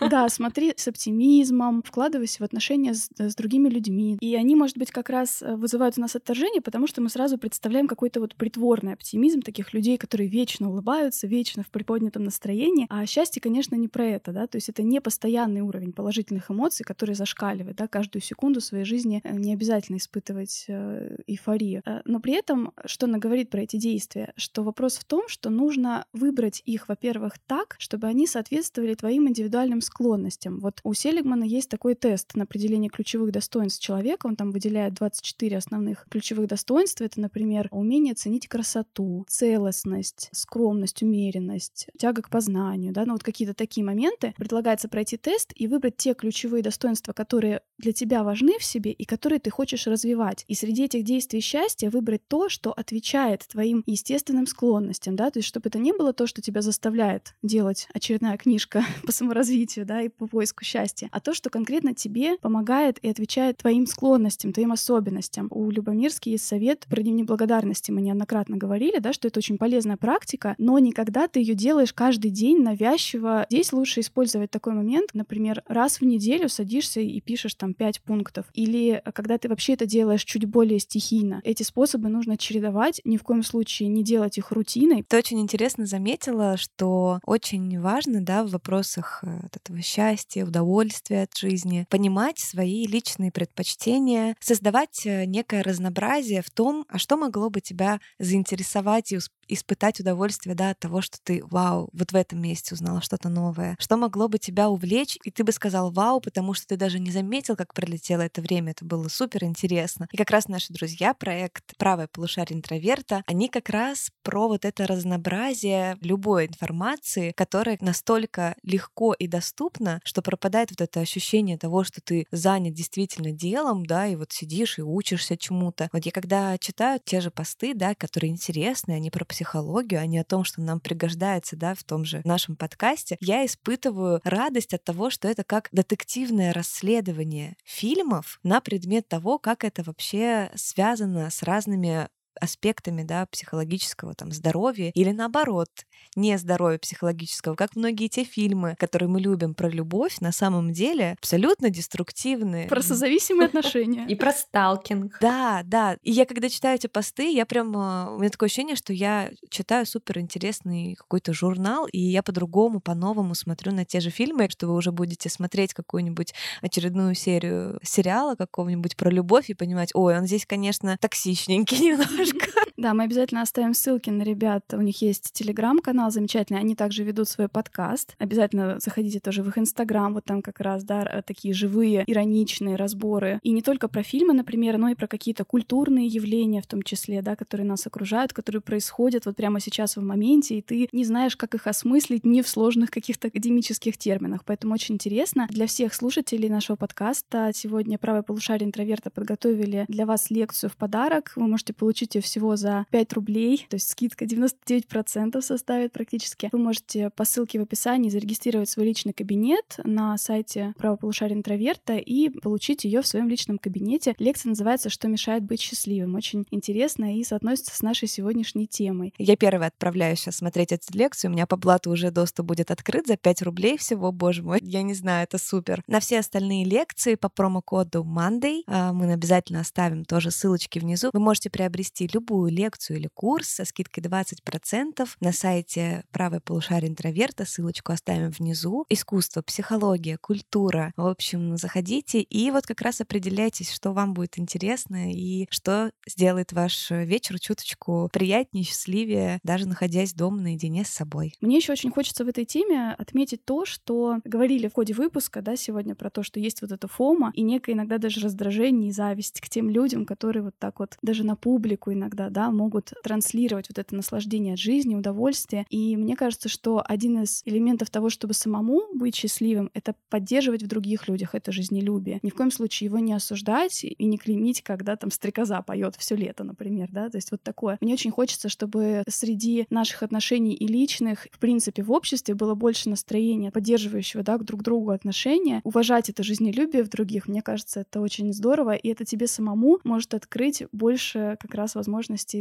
Да, смотри с оптимизмом, вкладывайся в в отношения с, с другими людьми. И они, может быть, как раз э, вызывают у нас отторжение, потому что мы сразу представляем какой-то вот притворный оптимизм таких людей, которые вечно улыбаются, вечно в приподнятом настроении. А счастье, конечно, не про это, да, то есть это не постоянный уровень положительных эмоций, который зашкаливает, да, каждую секунду своей жизни э, не обязательно испытывать э, эйфорию. Но при этом, что она говорит про эти действия, что вопрос в том, что нужно выбрать их, во-первых, так, чтобы они соответствовали твоим индивидуальным склонностям. Вот у Селигмана есть такой тест на определение ключевых достоинств человека. Он там выделяет 24 основных ключевых достоинства. Это, например, умение ценить красоту, целостность, скромность, умеренность, тяга к познанию, да, ну вот какие-то такие моменты. Предлагается пройти тест и выбрать те ключевые достоинства, которые для тебя важны в себе и которые ты хочешь развивать. И среди этих действий счастья выбрать то, что отвечает твоим естественным склонностям, да, то есть чтобы это не было то, что тебя заставляет делать очередная книжка по саморазвитию, да, и по поиску счастья, а то, что конкретно тебе помогает и отвечает твоим склонностям, твоим особенностям. У Любомирски есть совет про дневник благодарности. Мы неоднократно говорили, да, что это очень полезная практика, но никогда ты ее делаешь каждый день навязчиво. Здесь лучше использовать такой момент, например, раз в неделю садишься и пишешь там пять пунктов. Или когда ты вообще это делаешь чуть более стихийно. Эти способы нужно чередовать, ни в коем случае не делать их рутиной.
Ты очень интересно заметила, что очень важно, да, в вопросах э, вот этого счастья, удовольствия от жизни, понимать свои личные предпочтения, создавать э, некое разнообразие в том, а что могло бы тебя заинтересовать и испытать удовольствие да, от того, что ты, вау, вот в этом месте узнала что-то новое. Что могло бы тебя увлечь, и ты бы сказал вау, потому что ты даже не заметил, как пролетело это время. Это было супер интересно. И как раз наши друзья, проект «Правое полушарие интроверта», они как раз про вот это разнообразие любой информации, которая настолько легко и доступна, что пропадает вот это ощущение того, что ты занят действительно делом, да, и вот сидишь и учишься чему-то. Вот я когда читаю те же посты, да, которые интересны, они про психологию, не о том, что нам пригождается, да, в том же нашем подкасте, я испытываю радость от того, что это как детективное расследование фильмов на предмет того, как это вообще связано с разными аспектами да, психологического там, здоровья или наоборот, не здоровья психологического, как многие те фильмы, которые мы любим про любовь, на самом деле абсолютно деструктивные.
Про созависимые отношения.
И про сталкинг.
Да, да. И я когда читаю эти посты, я прям... У меня такое ощущение, что я читаю супер интересный какой-то журнал, и я по-другому, по-новому смотрю на те же фильмы, что вы уже будете смотреть какую-нибудь очередную серию сериала какого-нибудь про любовь и понимать, ой, он здесь, конечно, токсичненький немножко, немножко.
Да, мы обязательно оставим ссылки на ребят. У них есть телеграм-канал замечательный. Они также ведут свой подкаст. Обязательно заходите тоже в их инстаграм. Вот там как раз, да, такие живые, ироничные разборы. И не только про фильмы, например, но и про какие-то культурные явления в том числе, да, которые нас окружают, которые происходят вот прямо сейчас в моменте, и ты не знаешь, как их осмыслить не в сложных каких-то академических терминах. Поэтому очень интересно. Для всех слушателей нашего подкаста сегодня «Правое полушарие интроверта» подготовили для вас лекцию в подарок. Вы можете получить ее всего за 5 рублей, то есть скидка 99% составит практически. Вы можете по ссылке в описании зарегистрировать свой личный кабинет на сайте правополушария интроверта и получить ее в своем личном кабинете. Лекция называется «Что мешает быть счастливым». Очень интересно и соотносится с нашей сегодняшней темой.
Я первая отправляюсь сейчас смотреть эту лекцию. У меня по блату уже доступ будет открыт за 5 рублей всего, боже мой. Я не знаю, это супер. На все остальные лекции по промокоду Monday а, мы обязательно оставим тоже ссылочки внизу. Вы можете приобрести любую лекцию или курс со скидкой 20% на сайте «Правое полушарие интроверта». Ссылочку оставим внизу. Искусство, психология, культура. В общем, заходите и вот как раз определяйтесь, что вам будет интересно и что сделает ваш вечер чуточку приятнее, счастливее, даже находясь дома наедине с собой.
Мне еще очень хочется в этой теме отметить то, что говорили в ходе выпуска, да, сегодня про то, что есть вот эта фома и некое иногда даже раздражение и зависть к тем людям, которые вот так вот даже на публику иногда, да, могут транслировать вот это наслаждение от жизни, удовольствие. И мне кажется, что один из элементов того, чтобы самому быть счастливым, это поддерживать в других людях это жизнелюбие. Ни в коем случае его не осуждать и не клеймить, когда там стрекоза поет все лето, например, да, то есть вот такое. Мне очень хочется, чтобы среди наших отношений и личных, в принципе, в обществе было больше настроения, поддерживающего, да, к друг другу отношения, уважать это жизнелюбие в других. Мне кажется, это очень здорово, и это тебе самому может открыть больше как раз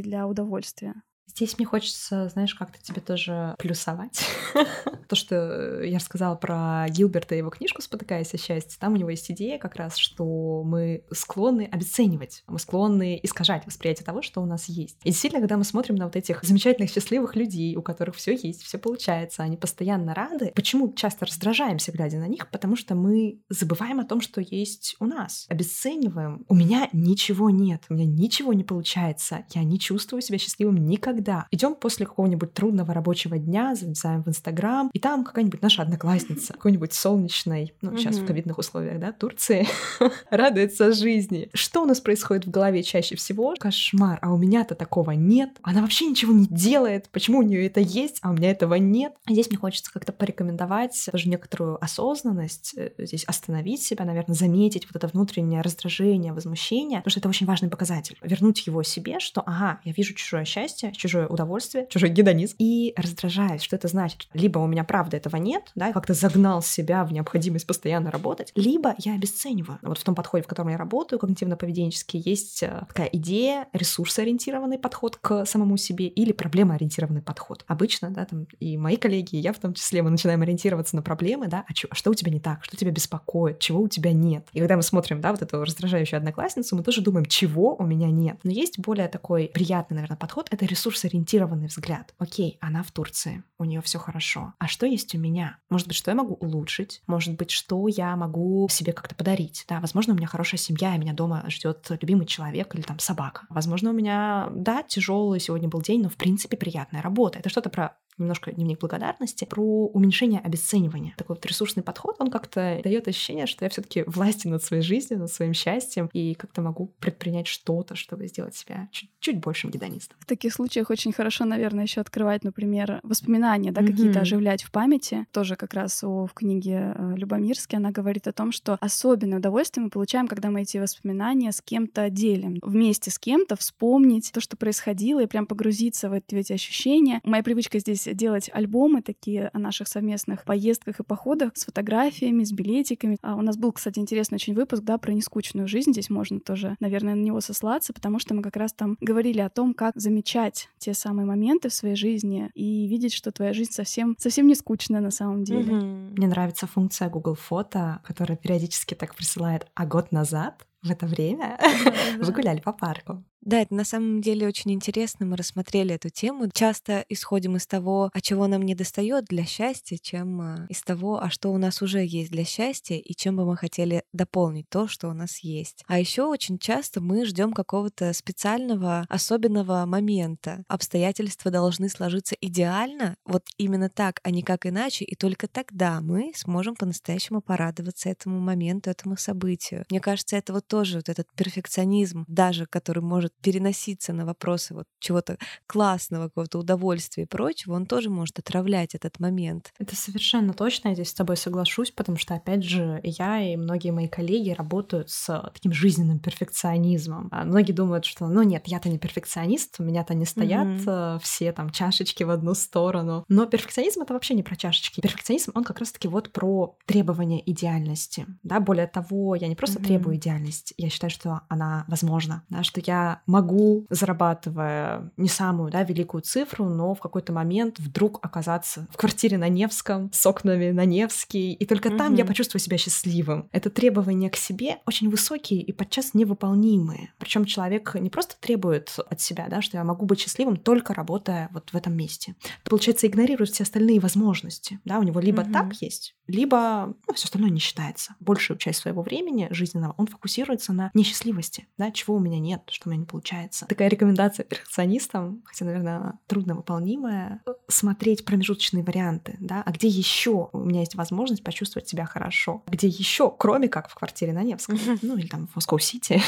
для удовольствия.
Здесь мне хочется, знаешь, как-то тебе тоже плюсовать. То, что я рассказала про Гилберта и его книжку «Спотыкаясь о счастье», там у него есть идея как раз, что мы склонны обесценивать, мы склонны искажать восприятие того, что у нас есть. И действительно, когда мы смотрим на вот этих замечательных, счастливых людей, у которых все есть, все получается, они постоянно рады, почему часто раздражаемся, глядя на них? Потому что мы забываем о том, что есть у нас. Обесцениваем. У меня ничего нет, у меня ничего не получается, я не чувствую себя счастливым никогда когда идем после какого-нибудь трудного рабочего дня, залезаем в Инстаграм, и там какая-нибудь наша одноклассница, какой-нибудь солнечной, ну, сейчас в ковидных условиях, да, Турции, радуется жизни. Что у нас происходит в голове чаще всего? Кошмар, а у меня-то такого нет. Она вообще ничего не делает. Почему у нее это есть, а у меня этого нет? Здесь мне хочется как-то порекомендовать тоже некоторую осознанность, э, здесь остановить себя, наверное, заметить вот это внутреннее раздражение, возмущение, потому что это очень важный показатель. Вернуть его себе, что, ага, я вижу чужое счастье, чужое удовольствие, чужой гедонизм, и раздражаюсь. Что это значит? Либо у меня правда этого нет, да, как-то загнал себя в необходимость постоянно работать, либо я обесцениваю. Вот в том подходе, в котором я работаю, когнитивно-поведенческий, есть э, такая идея, ресурсоориентированный подход к самому себе или проблемоориентированный подход. Обычно, да, там и мои коллеги, и я в том числе, мы начинаем ориентироваться на проблемы, да, а, чё, а что у тебя не так, что тебя беспокоит, чего у тебя нет. И когда мы смотрим, да, вот эту раздражающую одноклассницу, мы тоже думаем, чего у меня нет. Но есть более такой приятный, наверное, подход, это ресурс ресурсориентированный взгляд. Окей, она в Турции, у нее все хорошо. А что есть у меня? Может быть, что я могу улучшить? Может быть, что я могу себе как-то подарить? Да, возможно, у меня хорошая семья, и меня дома ждет любимый человек или там собака. Возможно, у меня, да, тяжелый сегодня был день, но в принципе приятная работа. Это что-то про немножко дневник благодарности, про уменьшение обесценивания. Такой вот ресурсный подход, он как-то дает ощущение, что я все таки власти над своей жизнью, над своим счастьем, и как-то могу предпринять что-то, чтобы сделать себя чуть, чуть большим гедонистом.
В таких случаях очень хорошо, наверное, еще открывать, например, воспоминания, да, mm-hmm. какие-то оживлять в памяти. Тоже как раз о, в книге э, Любомирски она говорит о том, что особенное удовольствие мы получаем, когда мы эти воспоминания с кем-то делим. Вместе с кем-то вспомнить то, что происходило, и прям погрузиться в эти, в эти ощущения. Моя привычка здесь здесь делать альбомы такие о наших совместных поездках и походах с фотографиями, с билетиками. А у нас был, кстати, интересный очень выпуск, да, про нескучную жизнь. Здесь можно тоже, наверное, на него сослаться, потому что мы как раз там говорили о том, как замечать те самые моменты в своей жизни и видеть, что твоя жизнь совсем, совсем не скучная на самом деле.
Mm-hmm. Мне нравится функция Google Фото, которая периодически так присылает «а год назад?» В это время вы гуляли по парку.
Да, это на самом деле очень интересно. Мы рассмотрели эту тему. Часто исходим из того, а чего нам не достает для счастья, чем а, из того, а что у нас уже есть для счастья и чем бы мы хотели дополнить то, что у нас есть. А еще очень часто мы ждем какого-то специального, особенного момента. Обстоятельства должны сложиться идеально, вот именно так, а не как иначе, и только тогда мы сможем по-настоящему порадоваться этому моменту, этому событию. Мне кажется, это вот тоже вот этот перфекционизм, даже который может переноситься на вопросы вот чего-то классного, какого-то удовольствия и прочего, он тоже может отравлять этот момент.
Это совершенно точно, я здесь с тобой соглашусь, потому что, опять же, я и многие мои коллеги работают с таким жизненным перфекционизмом. А многие думают, что, ну нет, я-то не перфекционист, у меня-то не стоят mm-hmm. все там чашечки в одну сторону. Но перфекционизм — это вообще не про чашечки. Перфекционизм, он как раз-таки вот про требование идеальности. Да, более того, я не просто mm-hmm. требую идеальность, я считаю, что она возможна, да, что я могу, зарабатывая не самую да, великую цифру, но в какой-то момент вдруг оказаться в квартире на Невском с окнами на Невский, и только mm-hmm. там я почувствую себя счастливым. Это требования к себе очень высокие и подчас невыполнимые. Причем человек не просто требует от себя, да, что я могу быть счастливым только работая вот в этом месте. Получается, игнорирует все остальные возможности. Да, у него либо mm-hmm. так есть, либо ну, все остальное не считается. Большую часть своего времени жизненного он фокусируется на несчастливости, да, чего у меня нет, что у меня не получается. Такая рекомендация перфекционистам, хотя, наверное, трудно выполнимая, смотреть промежуточные варианты, да, а где еще у меня есть возможность почувствовать себя хорошо, где еще, кроме как в квартире на Невском, ну или там в Москва-Сити.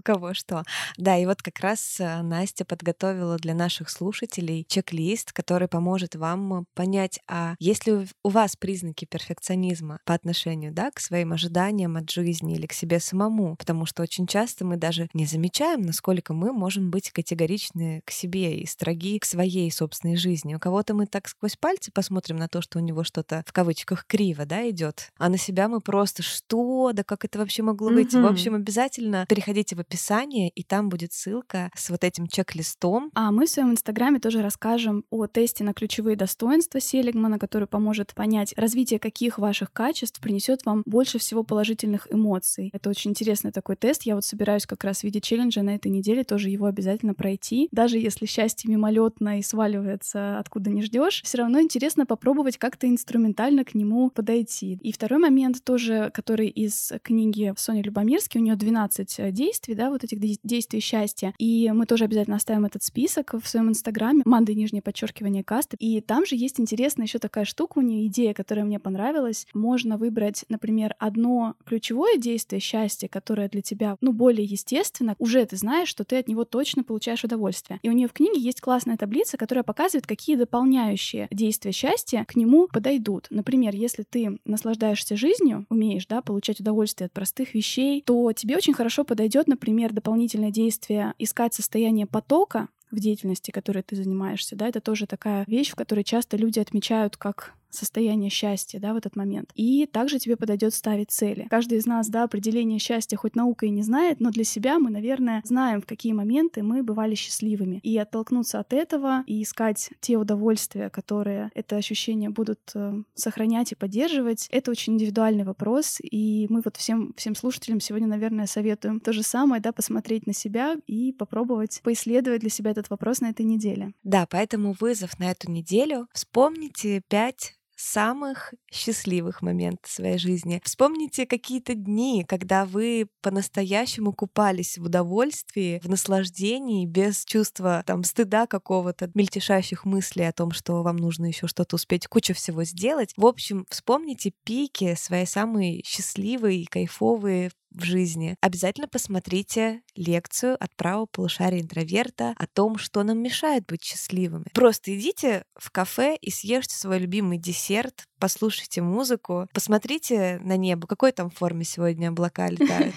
У кого что. Да, и вот как раз э, Настя подготовила для наших слушателей чек-лист, который поможет вам понять, а есть ли у вас признаки перфекционизма по отношению да, к своим ожиданиям от жизни или к себе самому, потому что очень часто мы даже не замечаем, насколько мы можем быть категоричны к себе и строги к своей собственной жизни. У кого-то мы так сквозь пальцы посмотрим на то, что у него что-то в кавычках криво, да, идет, а на себя мы просто что, да как это вообще могло быть? Mm-hmm. В общем, обязательно переходите в описание, и там будет ссылка с вот этим чек-листом.
А мы в своем инстаграме тоже расскажем о тесте на ключевые достоинства Селигмана, который поможет понять, развитие каких ваших качеств принесет вам больше всего положительных эмоций. Это очень интересный такой тест. Я вот собираюсь как раз в виде челленджа на этой неделе тоже его обязательно пройти. Даже если счастье мимолетно и сваливается откуда не ждешь, все равно интересно попробовать как-то инструментально к нему подойти. И второй момент тоже, который из книги Сони Любомирски, у нее 12 э, действий, да, вот этих действий счастья. И мы тоже обязательно оставим этот список в своем инстаграме, Манды нижнее подчеркивание касты. И там же есть интересная еще такая штука у нее, идея, которая мне понравилась. Можно выбрать, например, одно ключевое действие счастья, которое для тебя, ну, более естественно. Уже ты знаешь, что ты от него точно получаешь удовольствие. И у нее в книге есть классная таблица, которая показывает, какие дополняющие действия счастья к нему подойдут. Например, если ты наслаждаешься жизнью, умеешь, да, получать удовольствие от простых вещей, то тебе очень хорошо подойдет, например, дополнительное действие искать состояние потока, в деятельности, которой ты занимаешься, да, это тоже такая вещь, в которой часто люди отмечают как состояние счастья, да, в этот момент. И также тебе подойдет ставить цели. Каждый из нас, да, определение счастья хоть наука и не знает, но для себя мы, наверное, знаем, в какие моменты мы бывали счастливыми. И оттолкнуться от этого и искать те удовольствия, которые это ощущение будут э, сохранять и поддерживать, это очень индивидуальный вопрос. И мы вот всем, всем слушателям сегодня, наверное, советуем то же самое, да, посмотреть на себя и попробовать поисследовать для себя этот вопрос на этой неделе.
Да, поэтому вызов на эту неделю. Вспомните пять самых счастливых моментов своей жизни. Вспомните какие-то дни, когда вы по-настоящему купались в удовольствии, в наслаждении, без чувства там стыда какого-то, мельтешащих мыслей о том, что вам нужно еще что-то успеть, кучу всего сделать. В общем, вспомните пики своей самой счастливой, кайфовые в жизни, обязательно посмотрите лекцию от правого полушария интроверта о том, что нам мешает быть счастливыми. Просто идите в кафе и съешьте свой любимый десерт, послушайте музыку, посмотрите на небо, какой там форме сегодня облака летают.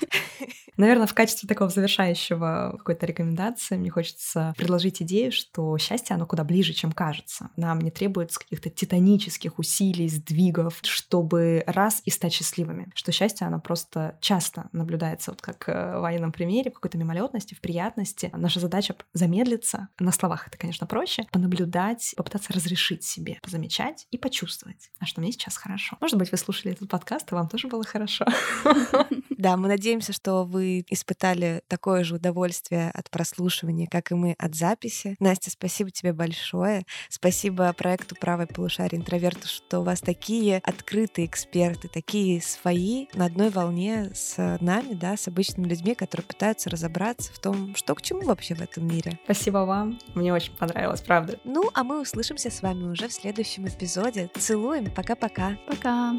Наверное, в качестве такого завершающего какой-то рекомендации мне хочется предложить идею, что счастье, оно куда ближе, чем кажется. Нам не требуется каких-то титанических усилий, сдвигов, чтобы раз и стать счастливыми. Что счастье, оно просто часто наблюдается, вот как в военном примере, в какой-то мимолетности, в приятности. Наша задача замедлиться, на словах это, конечно, проще, понаблюдать, попытаться разрешить себе, замечать и почувствовать, а что мне сейчас хорошо. Может быть, вы слушали этот подкаст, и вам тоже было хорошо.
Да, мы надеемся, что вы испытали такое же удовольствие от прослушивания, как и мы от записи. Настя, спасибо тебе большое. Спасибо проекту «Правое полушарие интроверту», что у вас такие открытые эксперты, такие свои на одной волне с нами, да, с обычными людьми, которые пытаются разобраться в том, что к чему вообще в этом мире.
Спасибо вам. Мне очень понравилось, правда.
Ну, а мы услышимся с вами уже в следующем эпизоде. Целуем. Пока-пока.
Пока.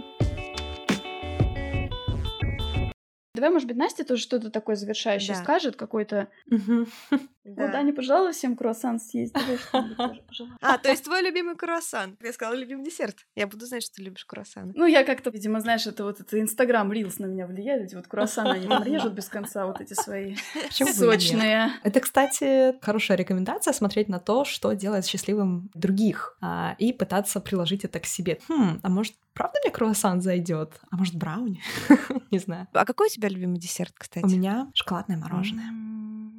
Давай, может быть, Настя тоже что-то такое завершающее да. скажет, какой-то... Да. Вот, Аня пожелала всем круассан съесть.
А, то есть твой любимый круассан. Я сказала любимый десерт. Я буду знать, что ты любишь круассаны.
Ну, я как-то, видимо, знаешь, это вот это Инстаграм, Рилс на меня влияет. Эти вот круассаны, они там режут без конца вот эти свои сочные.
Это, кстати, хорошая рекомендация смотреть на то, что делает счастливым других, а, и пытаться приложить это к себе. Хм, а может, правда мне круассан зайдет? А может, брауни? Не знаю.
А какой у тебя любимый десерт, кстати? У
меня шоколадное мороженое.